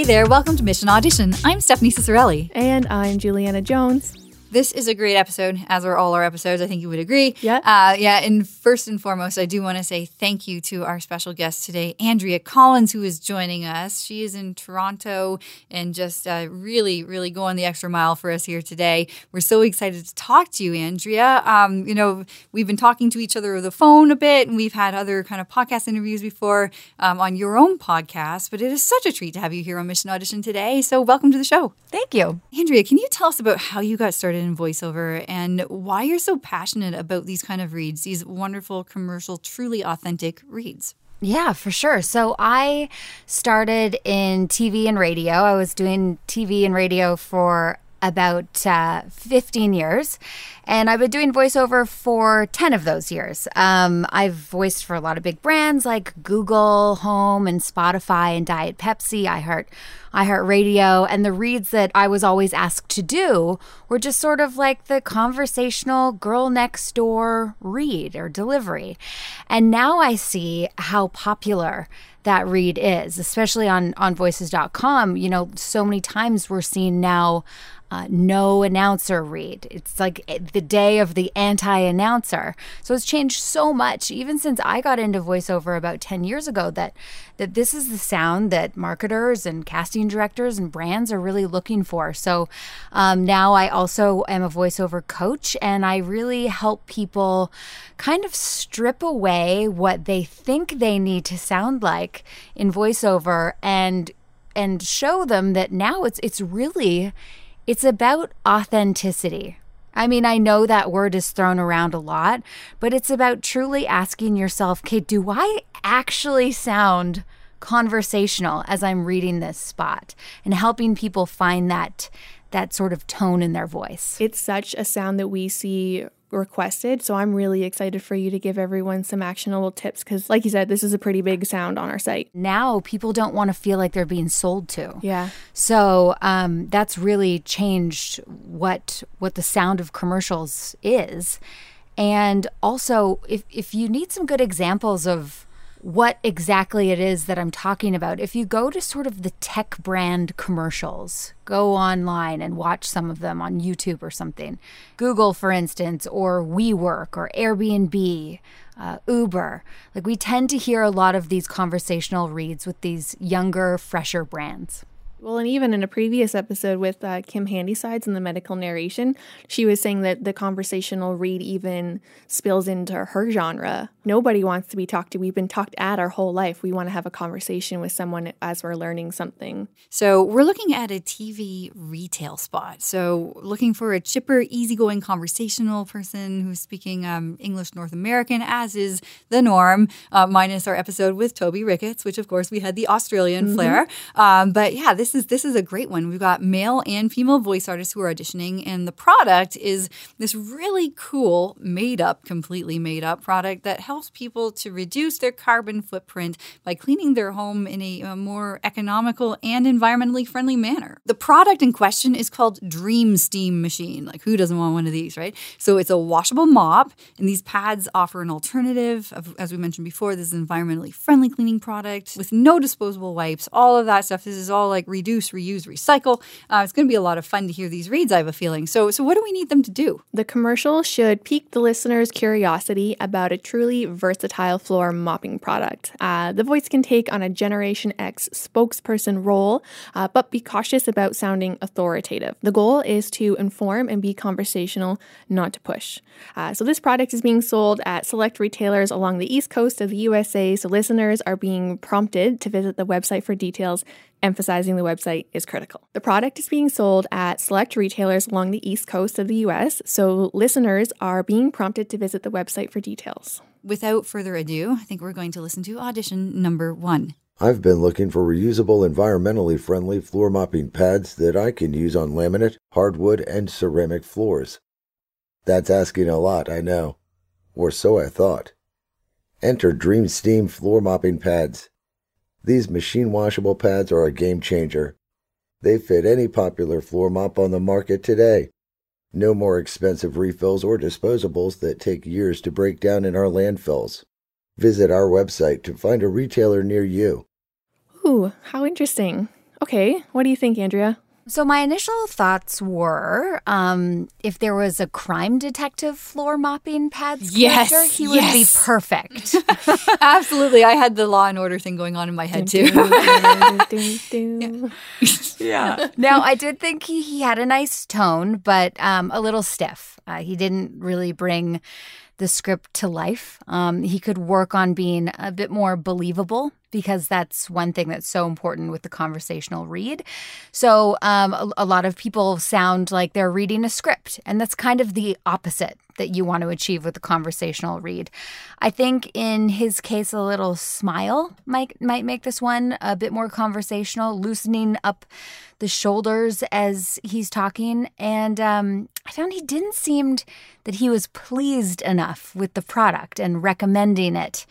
Hey there, welcome to Mission Audition. I'm Stephanie Ciccarelli. And I'm Juliana Jones. This is a great episode, as are all our episodes. I think you would agree. Yeah. Uh, yeah. And first and foremost, I do want to say thank you to our special guest today, Andrea Collins, who is joining us. She is in Toronto and just uh, really, really going the extra mile for us here today. We're so excited to talk to you, Andrea. Um, you know, we've been talking to each other over the phone a bit, and we've had other kind of podcast interviews before um, on your own podcast. But it is such a treat to have you here on Mission Audition today. So welcome to the show. Thank you. Andrea, can you tell us about how you got started in voiceover and why you're so passionate about these kind of reads, these wonderful, commercial, truly authentic reads? Yeah, for sure. So I started in TV and radio. I was doing TV and radio for about uh, 15 years. And I've been doing voiceover for 10 of those years. Um, I've voiced for a lot of big brands like Google Home and Spotify and Diet Pepsi, iHeart, iHeartRadio. And the reads that I was always asked to do were just sort of like the conversational girl next door read or delivery. And now I see how popular that read is, especially on on voices.com. You know, so many times we're seeing now uh, no announcer read. It's like the day of the anti announcer. So it's changed so much, even since I got into voiceover about 10 years ago, that, that this is the sound that marketers and casting directors and brands are really looking for. So um, now I also am a voiceover coach and I really help people kind of strip away what they think they need to sound like in voiceover and and show them that now it's it's really it's about authenticity. I mean, I know that word is thrown around a lot, but it's about truly asking yourself, okay, do I actually sound conversational as I'm reading this spot and helping people find that that sort of tone in their voice. It's such a sound that we see requested. So I'm really excited for you to give everyone some actionable tips because, like you said, this is a pretty big sound on our site. Now people don't want to feel like they're being sold to. Yeah. So um, that's really changed what what the sound of commercials is, and also if if you need some good examples of what exactly it is that I'm talking about. If you go to sort of the tech brand commercials, go online and watch some of them on YouTube or something. Google, for instance, or WeWork or Airbnb, uh, Uber. Like we tend to hear a lot of these conversational reads with these younger, fresher brands. Well, and even in a previous episode with uh, Kim Handysides in the medical narration, she was saying that the conversational read even spills into her genre. Nobody wants to be talked to. We've been talked at our whole life. We want to have a conversation with someone as we're learning something. So, we're looking at a TV retail spot. So, looking for a chipper, easygoing conversational person who's speaking um, English North American, as is the norm, uh, minus our episode with Toby Ricketts, which, of course, we had the Australian mm-hmm. flair. Um, but yeah, this this is this is a great one. We've got male and female voice artists who are auditioning, and the product is this really cool, made up, completely made up product that helps people to reduce their carbon footprint by cleaning their home in a, a more economical and environmentally friendly manner. The product in question is called Dream Steam Machine. Like who doesn't want one of these, right? So it's a washable mop, and these pads offer an alternative. Of, as we mentioned before, this is an environmentally friendly cleaning product with no disposable wipes. All of that stuff. This is all like reduce, reuse, recycle. Uh, it's going to be a lot of fun to hear these reads, I have a feeling. So, so what do we need them to do? The commercial should pique the listener's curiosity about a truly versatile floor mopping product. Uh, the voice can take on a Generation X spokesperson role, uh, but be cautious about sounding authoritative. The goal is to inform and be conversational, not to push. Uh, so, this product is being sold at select retailers along the east coast of the USA, so listeners are being prompted to visit the website for details emphasizing the website is critical. The product is being sold at select retailers along the east coast of the US, so listeners are being prompted to visit the website for details. Without further ado, I think we're going to listen to audition number one. I've been looking for reusable, environmentally friendly floor mopping pads that I can use on laminate, hardwood, and ceramic floors. That's asking a lot, I know. Or so I thought. Enter Dream Steam floor mopping pads. These machine washable pads are a game changer. They fit any popular floor mop on the market today. No more expensive refills or disposables that take years to break down in our landfills. Visit our website to find a retailer near you. Ooh, how interesting. Okay, what do you think, Andrea? So my initial thoughts were, um, if there was a crime detective floor mopping pads Yes, character, he would be perfect. Absolutely. I had the law and order thing going on in my head too. yeah. now I did think he, he had a nice tone, but um, a little stiff. Uh, he didn't really bring the script to life. Um, he could work on being a bit more believable because that's one thing that's so important with the conversational read. So um, a, a lot of people sound like they're reading a script, and that's kind of the opposite that you want to achieve with the conversational read. I think in his case, a little smile might might make this one a bit more conversational, loosening up the shoulders as he's talking. And um, I found he didn't seem that he was pleased enough with the product and recommending it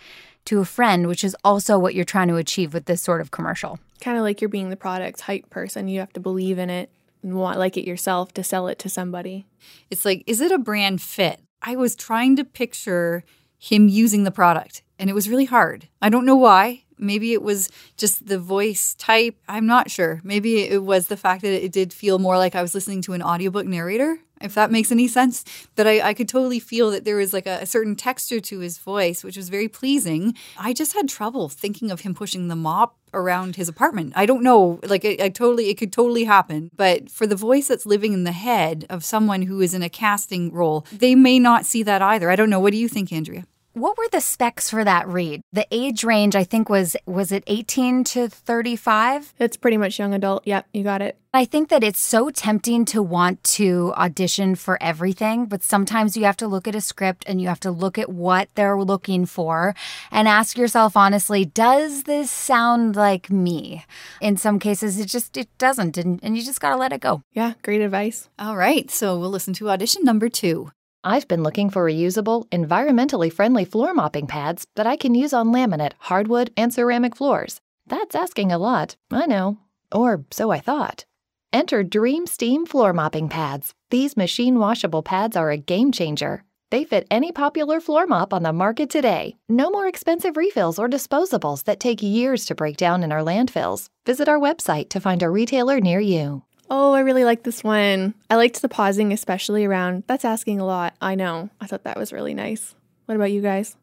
to a friend, which is also what you're trying to achieve with this sort of commercial. Kind of like you're being the product's hype person. You have to believe in it and want like it yourself to sell it to somebody. It's like, is it a brand fit? I was trying to picture him using the product and it was really hard. I don't know why. Maybe it was just the voice type. I'm not sure. Maybe it was the fact that it did feel more like I was listening to an audiobook narrator, if that makes any sense. But I, I could totally feel that there was like a, a certain texture to his voice, which was very pleasing. I just had trouble thinking of him pushing the mop around his apartment. I don't know. Like, I, I totally, it could totally happen. But for the voice that's living in the head of someone who is in a casting role, they may not see that either. I don't know. What do you think, Andrea? What were the specs for that read? The age range, I think, was was it 18 to 35? It's pretty much young adult. Yep, you got it. I think that it's so tempting to want to audition for everything, but sometimes you have to look at a script and you have to look at what they're looking for and ask yourself honestly, does this sound like me? In some cases it just it doesn't and, and you just got to let it go. Yeah, great advice. All right. So we'll listen to audition number two. I've been looking for reusable, environmentally friendly floor mopping pads that I can use on laminate, hardwood, and ceramic floors. That's asking a lot, I know. Or so I thought. Enter Dream Steam floor mopping pads. These machine washable pads are a game changer. They fit any popular floor mop on the market today. No more expensive refills or disposables that take years to break down in our landfills. Visit our website to find a retailer near you. Oh, I really like this one. I liked the pausing, especially around that's asking a lot. I know. I thought that was really nice. What about you guys?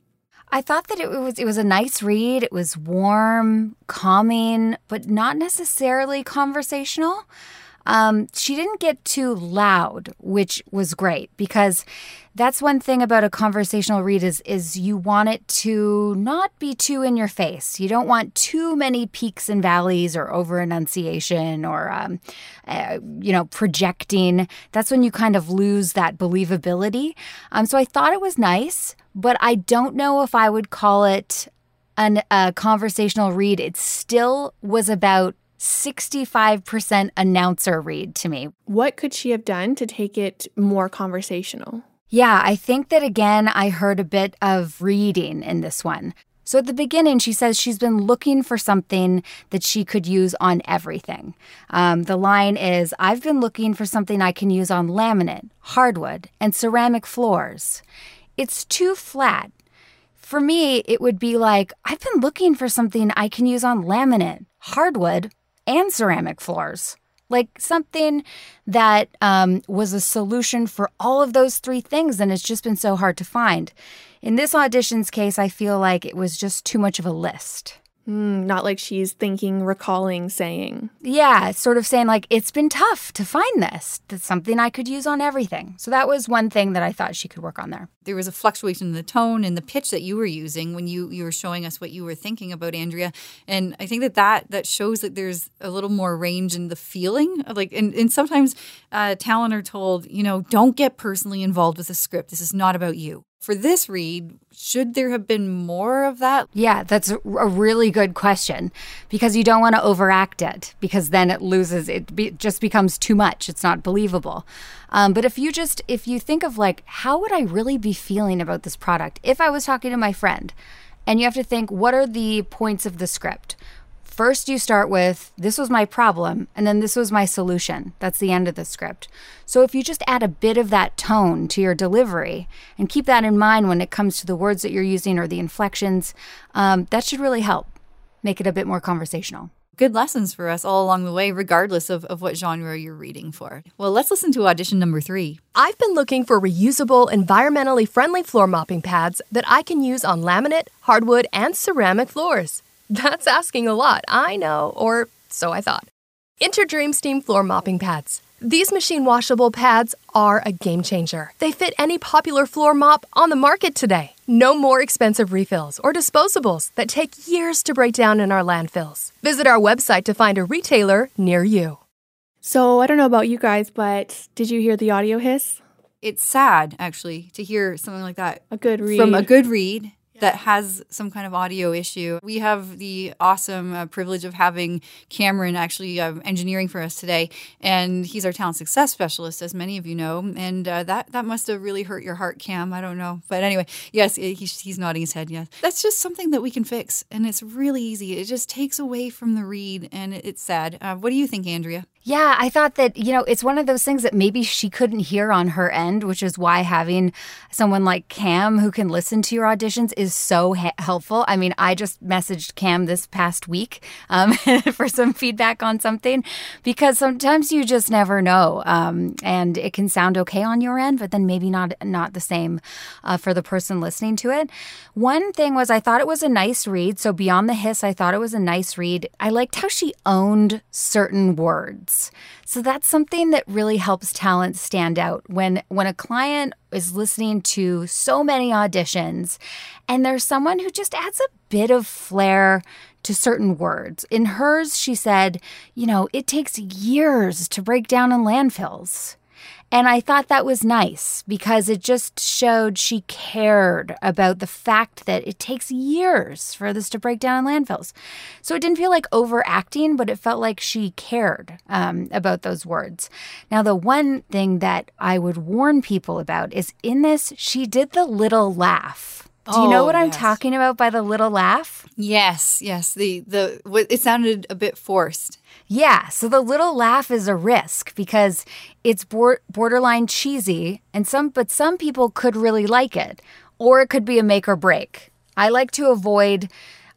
I thought that it was it was a nice read. It was warm, calming, but not necessarily conversational. Um, she didn't get too loud, which was great because that's one thing about a conversational read is is you want it to not be too in your face. You don't want too many peaks and valleys or over enunciation or um, uh, you know projecting. That's when you kind of lose that believability. Um, so I thought it was nice, but I don't know if I would call it an, a conversational read. It still was about 65% announcer read to me. What could she have done to take it more conversational? Yeah, I think that again, I heard a bit of reading in this one. So at the beginning, she says she's been looking for something that she could use on everything. Um, the line is I've been looking for something I can use on laminate, hardwood, and ceramic floors. It's too flat. For me, it would be like I've been looking for something I can use on laminate, hardwood, and ceramic floors. Like something that um, was a solution for all of those three things, and it's just been so hard to find. In this audition's case, I feel like it was just too much of a list. Mm, not like she's thinking, recalling, saying. Yeah, sort of saying, like, it's been tough to find this. That's something I could use on everything. So that was one thing that I thought she could work on there. There was a fluctuation in the tone and the pitch that you were using when you, you were showing us what you were thinking about Andrea. And I think that that, that shows that there's a little more range in the feeling. Like, and, and sometimes uh, talent are told, you know, don't get personally involved with the script. This is not about you. For this read, should there have been more of that? Yeah, that's a really good question because you don't want to overact it because then it loses, it be, just becomes too much. It's not believable. Um, but if you just, if you think of like, how would I really be feeling about this product if I was talking to my friend? And you have to think, what are the points of the script? First, you start with, this was my problem, and then this was my solution. That's the end of the script. So, if you just add a bit of that tone to your delivery and keep that in mind when it comes to the words that you're using or the inflections, um, that should really help make it a bit more conversational. good lessons for us all along the way, regardless of, of what genre you're reading for. Well, let's listen to audition number three. I've been looking for reusable, environmentally friendly floor mopping pads that I can use on laminate, hardwood, and ceramic floors. That's asking a lot, I know, or so I thought. Enter Dream Steam floor mopping pads. These machine washable pads are a game changer. They fit any popular floor mop on the market today. No more expensive refills or disposables that take years to break down in our landfills. Visit our website to find a retailer near you. So I don't know about you guys, but did you hear the audio hiss? It's sad, actually, to hear something like that A good read. from a good read that has some kind of audio issue. We have the awesome uh, privilege of having Cameron actually uh, engineering for us today, and he's our talent success specialist, as many of you know. And uh, that that must have really hurt your heart, Cam. I don't know, but anyway, yes, he's, he's nodding his head. Yes, that's just something that we can fix, and it's really easy. It just takes away from the read, and it's sad. Uh, what do you think, Andrea? Yeah, I thought that, you know, it's one of those things that maybe she couldn't hear on her end, which is why having someone like Cam who can listen to your auditions is so helpful. I mean, I just messaged Cam this past week um, for some feedback on something because sometimes you just never know. Um, and it can sound okay on your end, but then maybe not, not the same uh, for the person listening to it. One thing was I thought it was a nice read. So beyond the hiss, I thought it was a nice read. I liked how she owned certain words. So that's something that really helps talent stand out when when a client is listening to so many auditions and there's someone who just adds a bit of flair to certain words. In hers she said, you know, it takes years to break down in landfills. And I thought that was nice because it just showed she cared about the fact that it takes years for this to break down in landfills. So it didn't feel like overacting, but it felt like she cared um, about those words. Now, the one thing that I would warn people about is in this, she did the little laugh. Do you know Oh, what I'm talking about by the little laugh? Yes, yes. The the it sounded a bit forced. Yeah, so the little laugh is a risk because it's bor- borderline cheesy and some but some people could really like it or it could be a make or break. I like to avoid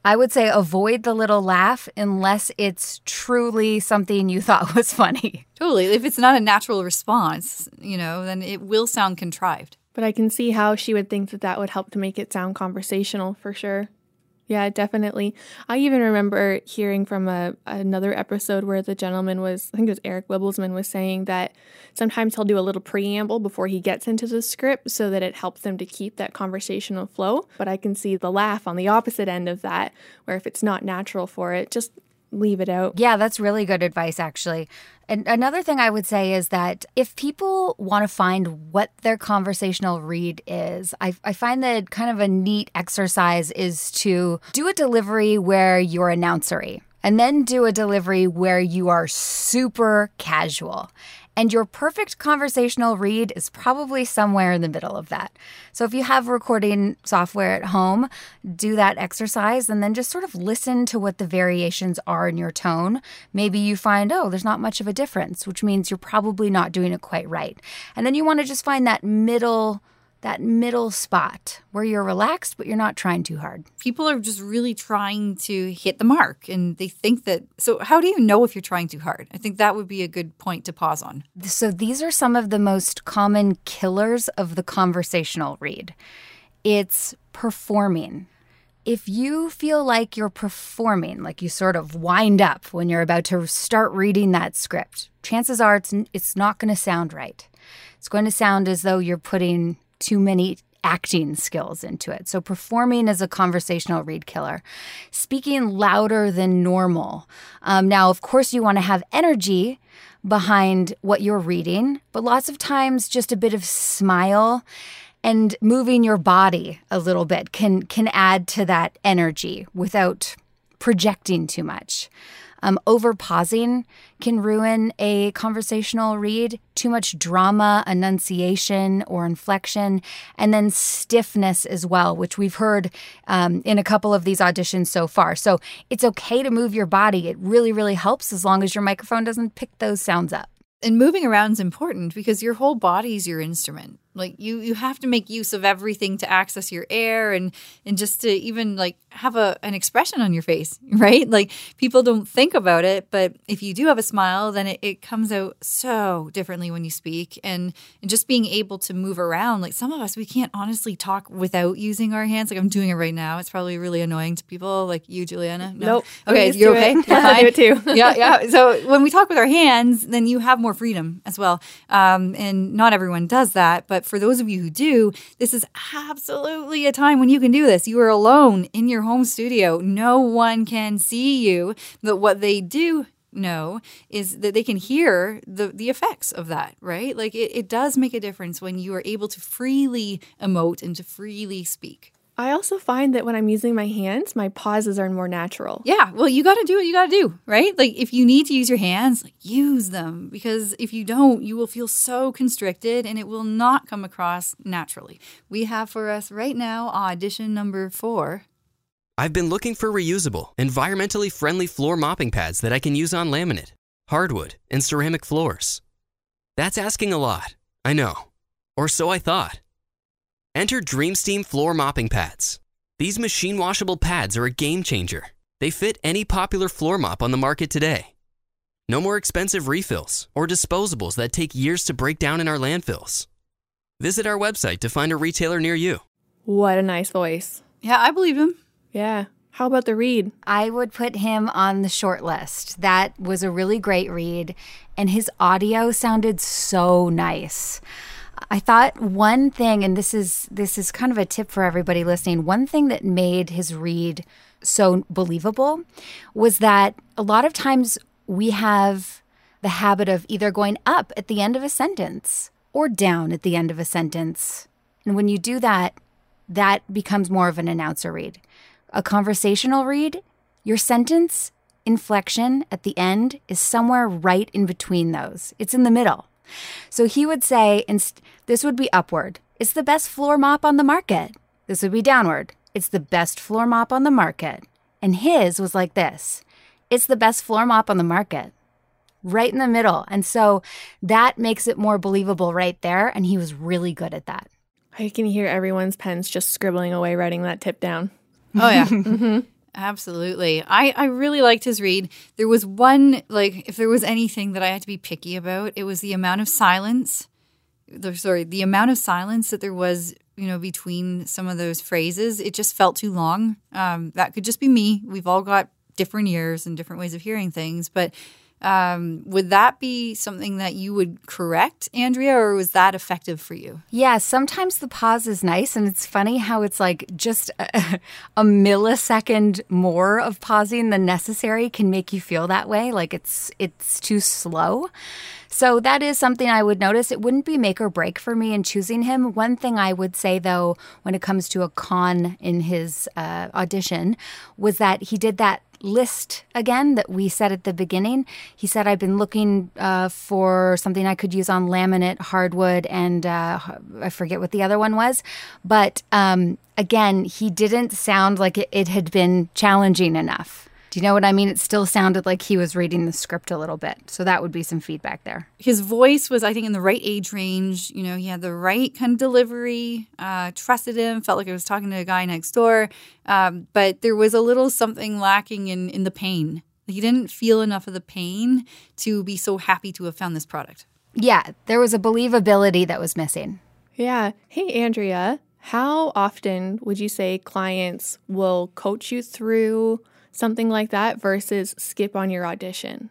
I would say avoid the little laugh unless it's truly something you thought was funny. Totally. If it's not a natural response, you know, then it will sound contrived. But I can see how she would think that that would help to make it sound conversational for sure. Yeah, definitely. I even remember hearing from a another episode where the gentleman was, I think it was Eric Wibbelsman, was saying that sometimes he'll do a little preamble before he gets into the script so that it helps them to keep that conversational flow. But I can see the laugh on the opposite end of that, where if it's not natural for it, just leave it out. Yeah, that's really good advice, actually. And another thing I would say is that if people want to find what their conversational read is, I, I find that kind of a neat exercise is to do a delivery where you're announcery and then do a delivery where you are super casual. And your perfect conversational read is probably somewhere in the middle of that. So if you have recording software at home, do that exercise and then just sort of listen to what the variations are in your tone. Maybe you find, oh, there's not much of a difference, which means you're probably not doing it quite right. And then you want to just find that middle that middle spot where you're relaxed but you're not trying too hard. People are just really trying to hit the mark and they think that. So, how do you know if you're trying too hard? I think that would be a good point to pause on. So these are some of the most common killers of the conversational read. It's performing. If you feel like you're performing, like you sort of wind up when you're about to start reading that script, chances are it's, it's not going to sound right. It's going to sound as though you're putting too many acting skills into it. So performing is a conversational read killer. Speaking louder than normal. Um, now, of course, you want to have energy behind what you're reading, but lots of times just a bit of smile and moving your body a little bit can can add to that energy without projecting too much. Um, over pausing can ruin a conversational read. Too much drama, enunciation, or inflection, and then stiffness as well, which we've heard um, in a couple of these auditions so far. So it's okay to move your body. It really, really helps as long as your microphone doesn't pick those sounds up. And moving around is important because your whole body is your instrument. Like you you have to make use of everything to access your air and and just to even like have a an expression on your face, right? Like people don't think about it, but if you do have a smile, then it, it comes out so differently when you speak and, and just being able to move around. Like some of us we can't honestly talk without using our hands. Like I'm doing it right now. It's probably really annoying to people like you, Juliana. No. Nope. Okay, you're okay. You're fine. I do it too. yeah, yeah. So when we talk with our hands, then you have more freedom as well. Um, and not everyone does that, but for those of you who do, this is absolutely a time when you can do this. You are alone in your home studio. No one can see you, but what they do know is that they can hear the the effects of that right like it, it does make a difference when you are able to freely emote and to freely speak I also find that when I'm using my hands, my pauses are more natural. Yeah, well, you got to do what you got to do, right? Like if you need to use your hands, like, use them because if you don't, you will feel so constricted and it will not come across naturally. We have for us right now audition number 4. I've been looking for reusable, environmentally friendly floor mopping pads that I can use on laminate, hardwood, and ceramic floors. That's asking a lot, I know. Or so I thought. Enter DreamSteam floor mopping pads. These machine washable pads are a game changer. They fit any popular floor mop on the market today. No more expensive refills or disposables that take years to break down in our landfills. Visit our website to find a retailer near you. What a nice voice. Yeah, I believe him. Yeah. How about the read? I would put him on the short list. That was a really great read, and his audio sounded so nice. I thought one thing, and this is this is kind of a tip for everybody listening. One thing that made his read so believable was that a lot of times we have the habit of either going up at the end of a sentence or down at the end of a sentence. And when you do that, that becomes more of an announcer read. A conversational read, your sentence inflection at the end is somewhere right in between those. It's in the middle. So he would say, this would be upward. It's the best floor mop on the market. This would be downward. It's the best floor mop on the market. And his was like this it's the best floor mop on the market. Right in the middle. And so that makes it more believable right there. And he was really good at that. I can hear everyone's pens just scribbling away, writing that tip down. Oh, yeah. mm-hmm. Absolutely. I, I really liked his read. There was one, like, if there was anything that I had to be picky about, it was the amount of silence. The, sorry, the amount of silence that there was, you know, between some of those phrases. It just felt too long. Um, that could just be me. We've all got different ears and different ways of hearing things. But um, would that be something that you would correct, Andrea, or was that effective for you? Yeah, sometimes the pause is nice, and it's funny how it's like just a, a millisecond more of pausing than necessary can make you feel that way, like it's it's too slow. So that is something I would notice. It wouldn't be make or break for me in choosing him. One thing I would say, though, when it comes to a con in his uh, audition, was that he did that list again that we said at the beginning. He said, I've been looking uh, for something I could use on laminate, hardwood, and uh, I forget what the other one was. But um, again, he didn't sound like it, it had been challenging enough. Do you know what I mean? It still sounded like he was reading the script a little bit. So that would be some feedback there. His voice was, I think, in the right age range. You know, he had the right kind of delivery, uh, trusted him, felt like I was talking to a guy next door. Um, but there was a little something lacking in, in the pain. He didn't feel enough of the pain to be so happy to have found this product. Yeah, there was a believability that was missing. Yeah. Hey, Andrea, how often would you say clients will coach you through something like that versus skip on your audition?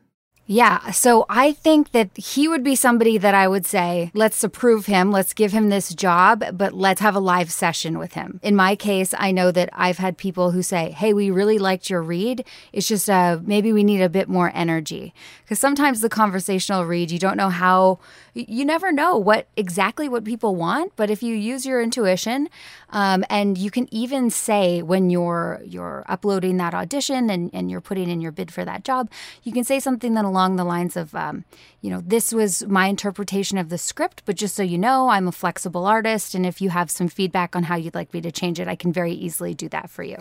Yeah. So I think that he would be somebody that I would say, let's approve him, let's give him this job, but let's have a live session with him. In my case, I know that I've had people who say, hey, we really liked your read. It's just uh, maybe we need a bit more energy. Because sometimes the conversational read, you don't know how, you never know what exactly what people want. But if you use your intuition, um, and you can even say when you're you're uploading that audition and, and you're putting in your bid for that job, you can say something that along the lines of, um, you know, this was my interpretation of the script, but just so you know, I'm a flexible artist, and if you have some feedback on how you'd like me to change it, I can very easily do that for you.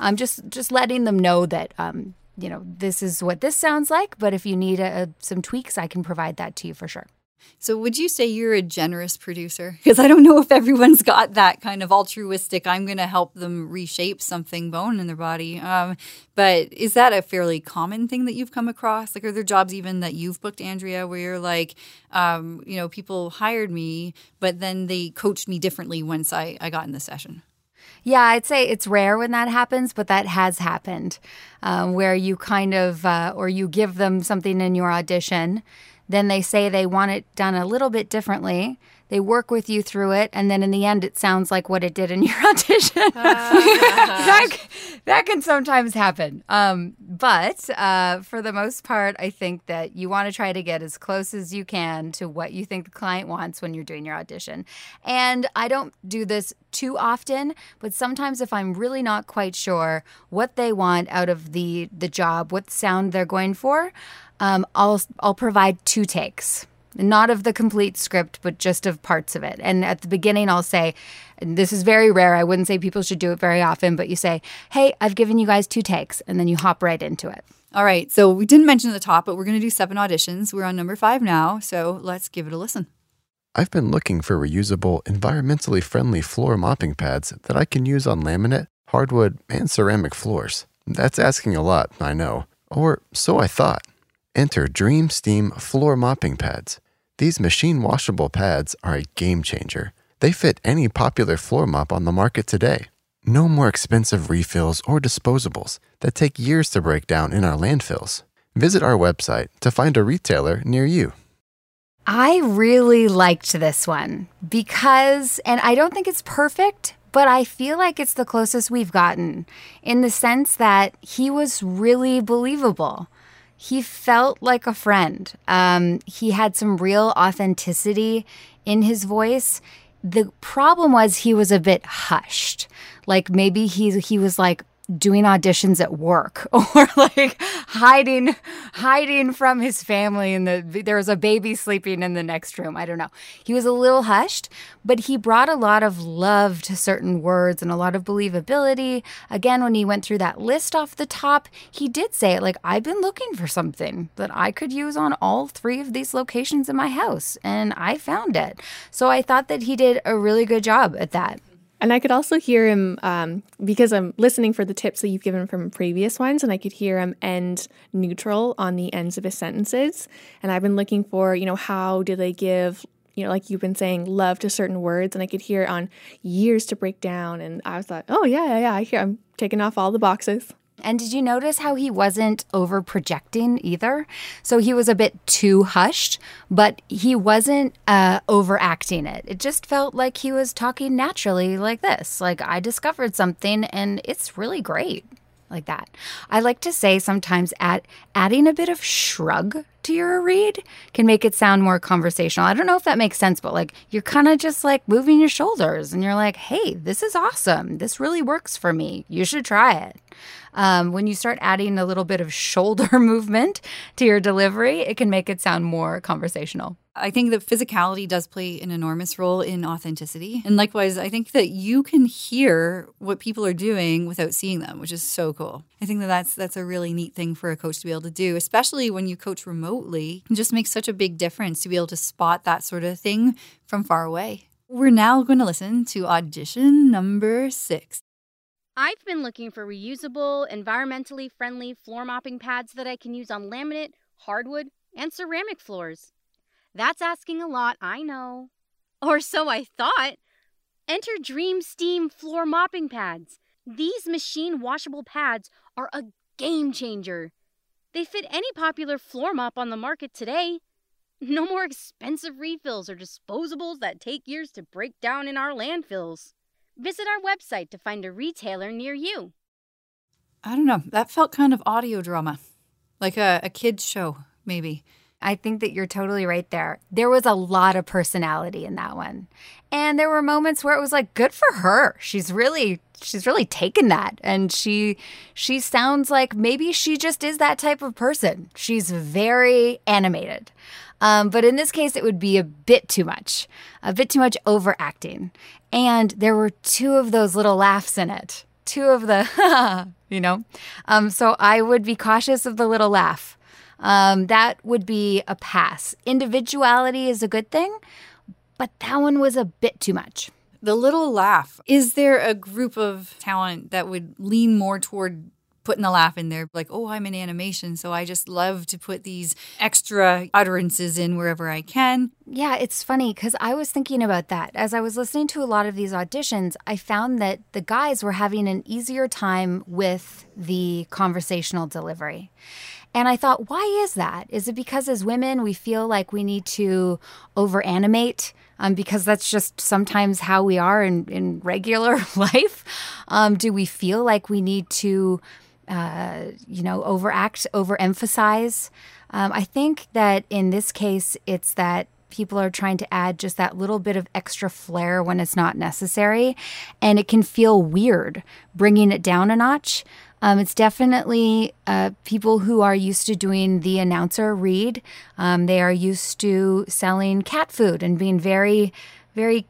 Um, just just letting them know that. Um, you know, this is what this sounds like, but if you need a, a, some tweaks, I can provide that to you for sure. So, would you say you're a generous producer? Because I don't know if everyone's got that kind of altruistic, I'm going to help them reshape something bone in their body. Um, but is that a fairly common thing that you've come across? Like, are there jobs even that you've booked, Andrea, where you're like, um, you know, people hired me, but then they coached me differently once I, I got in the session? Yeah, I'd say it's rare when that happens, but that has happened um, where you kind of, uh, or you give them something in your audition then they say they want it done a little bit differently. They work with you through it, and then in the end, it sounds like what it did in your audition. that, that can sometimes happen. Um, but uh, for the most part, I think that you want to try to get as close as you can to what you think the client wants when you're doing your audition. And I don't do this too often, but sometimes if I'm really not quite sure what they want out of the the job, what sound they're going for, um, I'll I'll provide two takes, not of the complete script, but just of parts of it. And at the beginning, I'll say, and this is very rare. I wouldn't say people should do it very often, but you say, "Hey, I've given you guys two takes," and then you hop right into it. All right. So we didn't mention at the top, but we're going to do seven auditions. We're on number five now, so let's give it a listen. I've been looking for reusable, environmentally friendly floor mopping pads that I can use on laminate, hardwood, and ceramic floors. That's asking a lot, I know. Or so I thought. Enter Dream Steam floor mopping pads. These machine washable pads are a game changer. They fit any popular floor mop on the market today. No more expensive refills or disposables that take years to break down in our landfills. Visit our website to find a retailer near you. I really liked this one because, and I don't think it's perfect, but I feel like it's the closest we've gotten in the sense that he was really believable he felt like a friend. Um, he had some real authenticity in his voice. The problem was he was a bit hushed. Like maybe he he was like doing auditions at work or like hiding hiding from his family and the there was a baby sleeping in the next room. I don't know. He was a little hushed but he brought a lot of love to certain words and a lot of believability. Again when he went through that list off the top he did say it like i've been looking for something that i could use on all three of these locations in my house and i found it. So i thought that he did a really good job at that and I could also hear him um, because I'm listening for the tips that you've given from previous ones, and I could hear him end neutral on the ends of his sentences. And I've been looking for, you know, how do they give, you know, like you've been saying, love to certain words, and I could hear it on years to break down. And I was like, oh yeah, yeah, yeah, I hear I'm taking off all the boxes. And did you notice how he wasn't over projecting either? So he was a bit too hushed, but he wasn't uh, overacting it. It just felt like he was talking naturally like this. Like, I discovered something and it's really great like that. I like to say sometimes add, adding a bit of shrug to your read can make it sound more conversational. I don't know if that makes sense, but like you're kind of just like moving your shoulders and you're like, hey, this is awesome. This really works for me. You should try it. Um, when you start adding a little bit of shoulder movement to your delivery, it can make it sound more conversational. I think that physicality does play an enormous role in authenticity. And likewise, I think that you can hear what people are doing without seeing them, which is so cool. I think that that's that's a really neat thing for a coach to be able to do, especially when you coach remotely. It just makes such a big difference to be able to spot that sort of thing from far away. We're now going to listen to audition number 6. I've been looking for reusable, environmentally friendly floor mopping pads that I can use on laminate, hardwood, and ceramic floors. That's asking a lot, I know. Or so I thought. Enter Dream Steam floor mopping pads. These machine washable pads are a game changer. They fit any popular floor mop on the market today. No more expensive refills or disposables that take years to break down in our landfills. Visit our website to find a retailer near you. I don't know. That felt kind of audio drama, like a, a kid's show, maybe. I think that you're totally right there. There was a lot of personality in that one. And there were moments where it was like good for her. She's really she's really taken that and she she sounds like maybe she just is that type of person. She's very animated. Um, but in this case, it would be a bit too much, a bit too much overacting. And there were two of those little laughs in it, two of the, you know. Um, so I would be cautious of the little laugh um, that would be a pass. Individuality is a good thing, but that one was a bit too much. The little laugh. Is there a group of talent that would lean more toward putting a laugh in there? Like, oh, I'm in animation, so I just love to put these extra utterances in wherever I can. Yeah, it's funny because I was thinking about that. As I was listening to a lot of these auditions, I found that the guys were having an easier time with the conversational delivery. And I thought, why is that? Is it because as women we feel like we need to overanimate? Um, because that's just sometimes how we are in, in regular life. Um, do we feel like we need to, uh, you know, overact, overemphasize? Um, I think that in this case, it's that people are trying to add just that little bit of extra flair when it's not necessary. And it can feel weird bringing it down a notch. Um, it's definitely uh, people who are used to doing the announcer read. Um, they are used to selling cat food and being very, very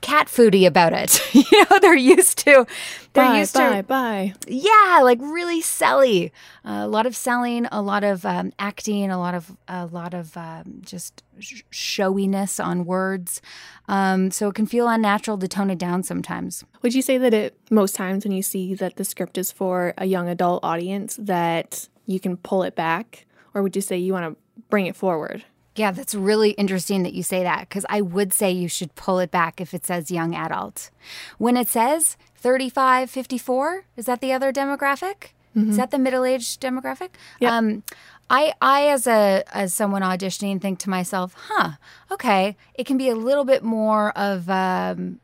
cat foodie about it. you know, they're used to. They're bye, used bye, to. bye. Yeah, like really selly. Uh, a lot of selling, a lot of um, acting, a lot of a lot of um, just sh- showiness on words. Um, so it can feel unnatural to tone it down sometimes. Would you say that it most times when you see that the script is for a young adult audience that you can pull it back, or would you say you want to bring it forward? Yeah, that's really interesting that you say that because I would say you should pull it back if it says young adult. When it says 35, 54, is that the other demographic? Is that the middle-aged demographic? Yep. Um, I, I as a as someone auditioning think to myself, huh, okay, it can be a little bit more of um,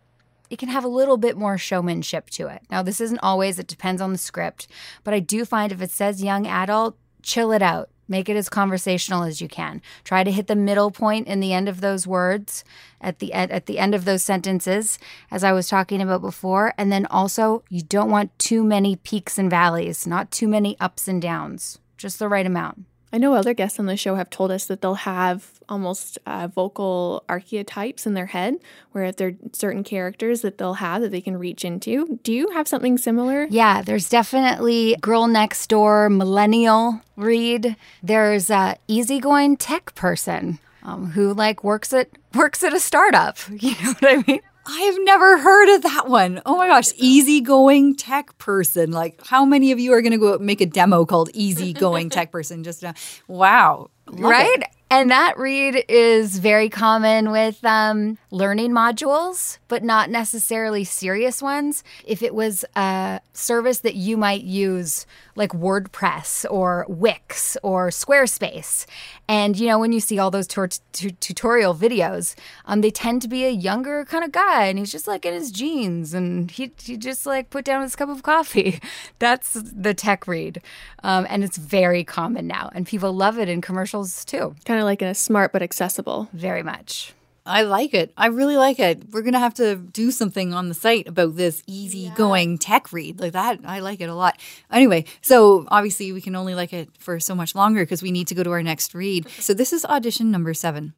it can have a little bit more showmanship to it. Now, this isn't always, it depends on the script, but I do find if it says young adult, chill it out. Make it as conversational as you can. Try to hit the middle point in the end of those words, at the at, at the end of those sentences, as I was talking about before. And then also, you don't want too many peaks and valleys, not too many ups and downs, just the right amount. I know other guests on the show have told us that they'll have almost uh, vocal archetypes in their head, where if there are certain characters that they'll have that they can reach into. Do you have something similar? Yeah, there's definitely girl next door, millennial read. There's a easygoing tech person um, who like works at works at a startup. You know what I mean? I have never heard of that one. Oh my gosh, easygoing tech person. Like, how many of you are going to go make a demo called easygoing tech person? Just now? wow, Love right? it. And that read is very common with um, learning modules, but not necessarily serious ones. If it was a service that you might use, like WordPress or Wix or Squarespace, and you know when you see all those tu- tutorial videos, um, they tend to be a younger kind of guy, and he's just like in his jeans, and he he just like put down his cup of coffee. That's the tech read, um, and it's very common now, and people love it in commercials too. Kind of like in a smart but accessible. Very much. I like it. I really like it. We're gonna have to do something on the site about this easygoing tech read like that. I like it a lot. Anyway, so obviously we can only like it for so much longer because we need to go to our next read. So this is audition number seven.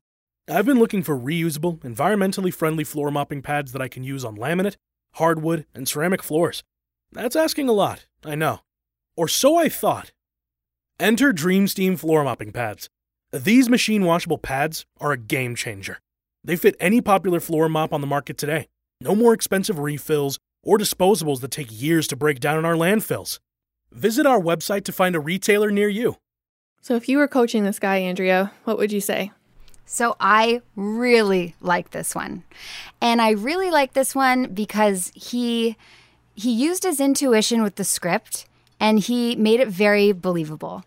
I've been looking for reusable, environmentally friendly floor mopping pads that I can use on laminate, hardwood, and ceramic floors. That's asking a lot, I know. Or so I thought. Enter Dream Steam floor mopping pads. These machine washable pads are a game changer. They fit any popular floor mop on the market today. No more expensive refills or disposables that take years to break down in our landfills. Visit our website to find a retailer near you. So, if you were coaching this guy, Andrea, what would you say? So I really like this one. And I really like this one because he he used his intuition with the script and he made it very believable.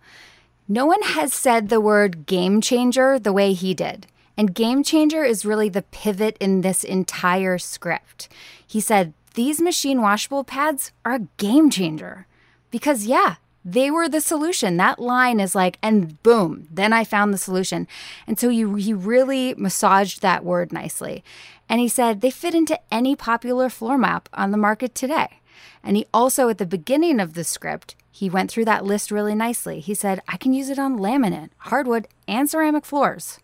No one has said the word game changer the way he did. And game changer is really the pivot in this entire script. He said, These machine washable pads are a game changer. Because, yeah, they were the solution. That line is like, and boom, then I found the solution. And so he, he really massaged that word nicely. And he said, they fit into any popular floor map on the market today. And he also, at the beginning of the script, he went through that list really nicely. He said, I can use it on laminate, hardwood, and ceramic floors.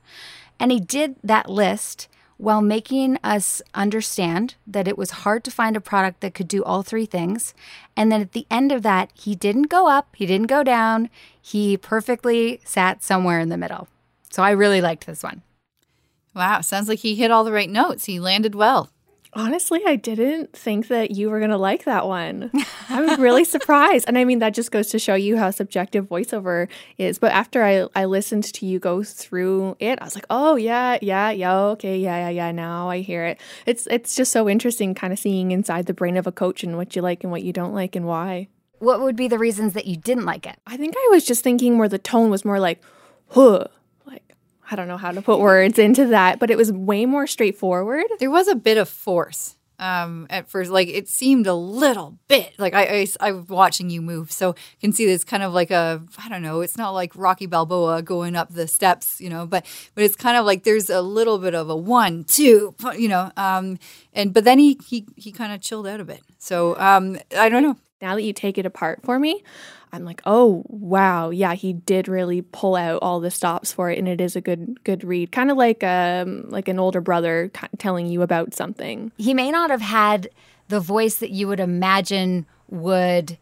And he did that list while making us understand that it was hard to find a product that could do all three things. And then at the end of that, he didn't go up, he didn't go down, he perfectly sat somewhere in the middle. So I really liked this one. Wow, sounds like he hit all the right notes. He landed well. Honestly, I didn't think that you were going to like that one. I was really surprised. And I mean, that just goes to show you how subjective voiceover is. But after I, I listened to you go through it, I was like, oh, yeah, yeah, yeah, okay, yeah, yeah, yeah, now I hear it. It's, it's just so interesting kind of seeing inside the brain of a coach and what you like and what you don't like and why. What would be the reasons that you didn't like it? I think I was just thinking where the tone was more like, huh, I don't know how to put words into that, but it was way more straightforward. There was a bit of force um, at first. Like it seemed a little bit like I, I, I was watching you move, so you can see this kind of like a I don't know. It's not like Rocky Balboa going up the steps, you know, but but it's kind of like there's a little bit of a one, two, you know, um, and but then he he he kind of chilled out a bit. So um, I don't know. Now that you take it apart for me, I'm like, oh wow, yeah, he did really pull out all the stops for it, and it is a good good read, kind of like um like an older brother telling you about something. He may not have had the voice that you would imagine would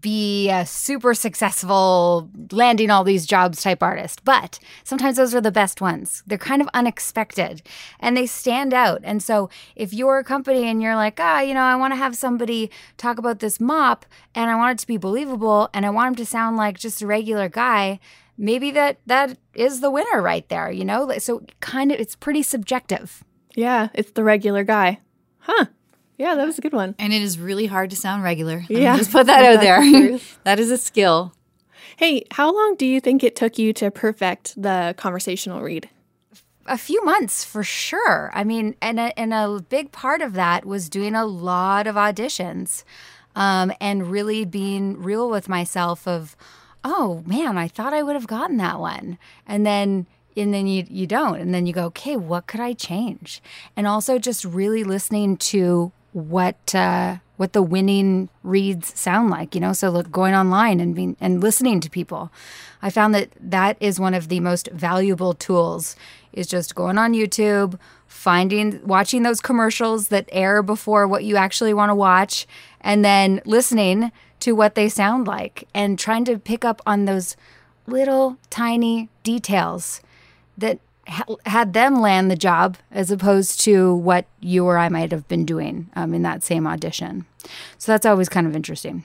be a super successful, landing all these jobs type artist. But sometimes those are the best ones. They're kind of unexpected and they stand out. And so if you're a company and you're like, ah, you know, I want to have somebody talk about this mop and I want it to be believable and I want him to sound like just a regular guy, maybe that that is the winner right there, you know? So kind of it's pretty subjective. Yeah, it's the regular guy. Huh. Yeah, that was a good one. And it is really hard to sound regular. Yeah. Just put that out there. that is a skill. Hey, how long do you think it took you to perfect the conversational read? A few months for sure. I mean, and a, and a big part of that was doing a lot of auditions um, and really being real with myself of, oh man, I thought I would have gotten that one. And then and then you you don't and then you go okay what could i change and also just really listening to what uh, what the winning reads sound like. You know, so look, going online and being and listening to people, I found that that is one of the most valuable tools. Is just going on YouTube, finding watching those commercials that air before what you actually want to watch, and then listening to what they sound like and trying to pick up on those little tiny details that had them land the job as opposed to what you or I might have been doing um, in that same audition. So that's always kind of interesting.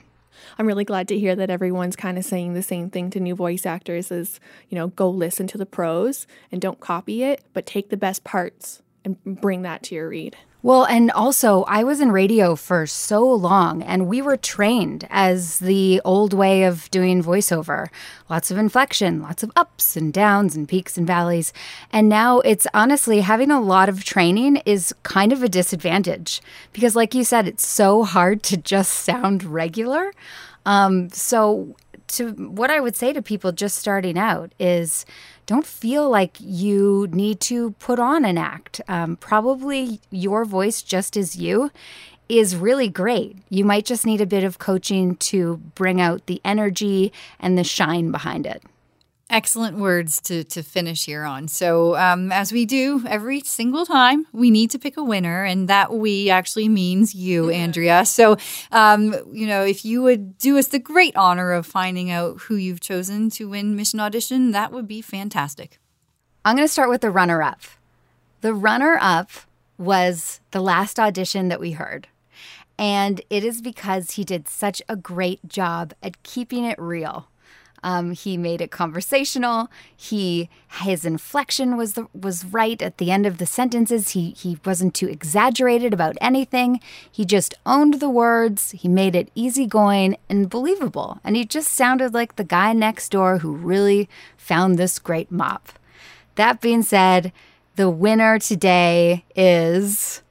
I'm really glad to hear that everyone's kind of saying the same thing to new voice actors is, you know, go listen to the pros and don't copy it, but take the best parts and bring that to your read. Well, and also, I was in radio for so long, and we were trained as the old way of doing voiceover lots of inflection, lots of ups and downs, and peaks and valleys. And now it's honestly having a lot of training is kind of a disadvantage because, like you said, it's so hard to just sound regular. Um, so, to what I would say to people just starting out is don't feel like you need to put on an act. Um, probably your voice, just as you, is really great. You might just need a bit of coaching to bring out the energy and the shine behind it. Excellent words to, to finish here on. So, um, as we do every single time, we need to pick a winner, and that we actually means you, Andrea. So, um, you know, if you would do us the great honor of finding out who you've chosen to win Mission Audition, that would be fantastic. I'm going to start with the runner up. The runner up was the last audition that we heard. And it is because he did such a great job at keeping it real. Um, he made it conversational. He his inflection was the, was right at the end of the sentences. He he wasn't too exaggerated about anything. He just owned the words. He made it easygoing and believable. And he just sounded like the guy next door who really found this great mop. That being said, the winner today is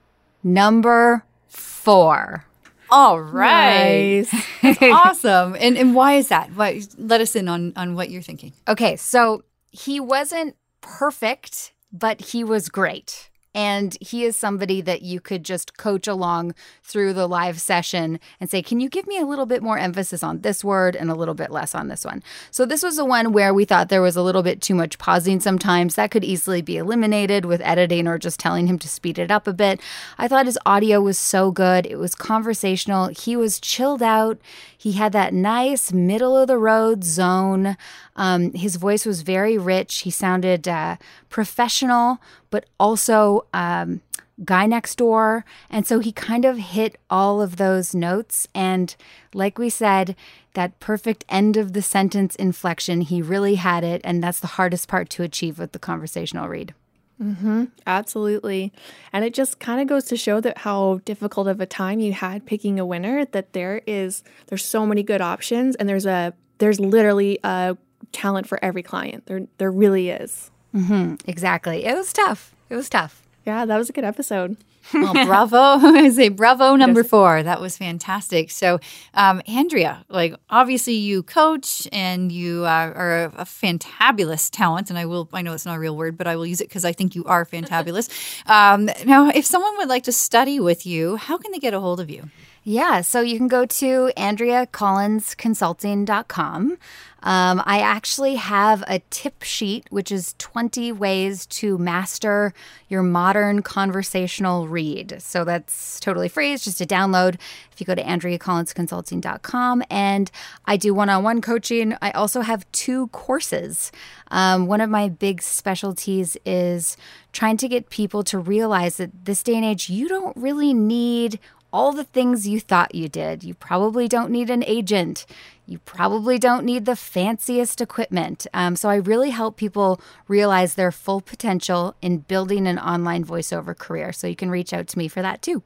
number four. All right. Nice. awesome. And and why is that? Why let us in on on what you're thinking. Okay, so he wasn't perfect, but he was great. And he is somebody that you could just coach along through the live session and say, Can you give me a little bit more emphasis on this word and a little bit less on this one? So, this was the one where we thought there was a little bit too much pausing sometimes. That could easily be eliminated with editing or just telling him to speed it up a bit. I thought his audio was so good. It was conversational. He was chilled out. He had that nice middle of the road zone. Um, his voice was very rich. He sounded uh, professional, but also um, guy next door. And so he kind of hit all of those notes. And like we said, that perfect end of the sentence inflection, he really had it. And that's the hardest part to achieve with the conversational read. Mm-hmm, absolutely. And it just kind of goes to show that how difficult of a time you had picking a winner, that there is there's so many good options and there's a there's literally a talent for every client. There there really is. Mm-hmm, exactly. It was tough. It was tough. Yeah, that was a good episode. well, bravo. I say bravo number four. That was fantastic. So, um, Andrea, like obviously you coach and you uh, are a, a fantabulous talent. And I will, I know it's not a real word, but I will use it because I think you are fantabulous. um, now, if someone would like to study with you, how can they get a hold of you? Yeah, so you can go to AndreaCollinsConsulting.com. Um, I actually have a tip sheet, which is 20 ways to master your modern conversational read. So that's totally free. It's just a download if you go to AndreaCollinsConsulting.com. And I do one on one coaching. I also have two courses. Um, one of my big specialties is trying to get people to realize that this day and age, you don't really need all the things you thought you did. You probably don't need an agent. You probably don't need the fanciest equipment. Um, so I really help people realize their full potential in building an online voiceover career. So you can reach out to me for that too.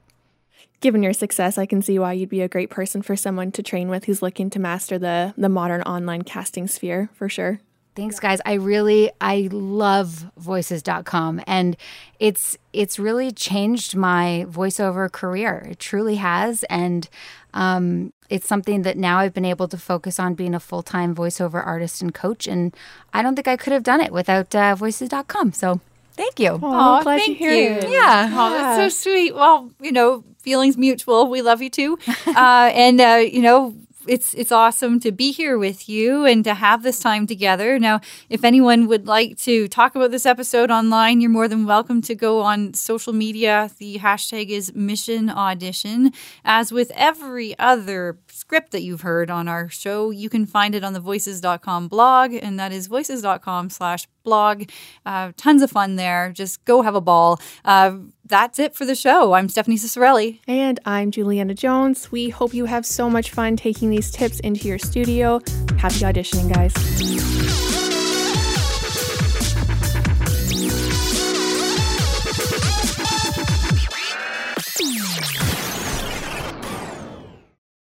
Given your success, I can see why you'd be a great person for someone to train with who's looking to master the the modern online casting sphere for sure. Thanks guys. I really I love voices.com and it's it's really changed my voiceover career. It truly has and um, it's something that now I've been able to focus on being a full-time voiceover artist and coach and I don't think I could have done it without uh, voices.com. So Thank you. Oh, glad to hear you. it. Yeah. Oh, that's so sweet. Well, you know, feelings mutual. We love you too. uh, and, uh, you know, it's it's awesome to be here with you and to have this time together. Now, if anyone would like to talk about this episode online, you're more than welcome to go on social media. The hashtag is Mission Audition. As with every other script that you've heard on our show, you can find it on the voices.com blog, and that is voices.com slash blog. Uh, tons of fun there. Just go have a ball. Uh, that's it for the show. I'm Stephanie Ciccarelli. And I'm Juliana Jones. We hope you have so much fun taking these tips into your studio. Happy auditioning, guys.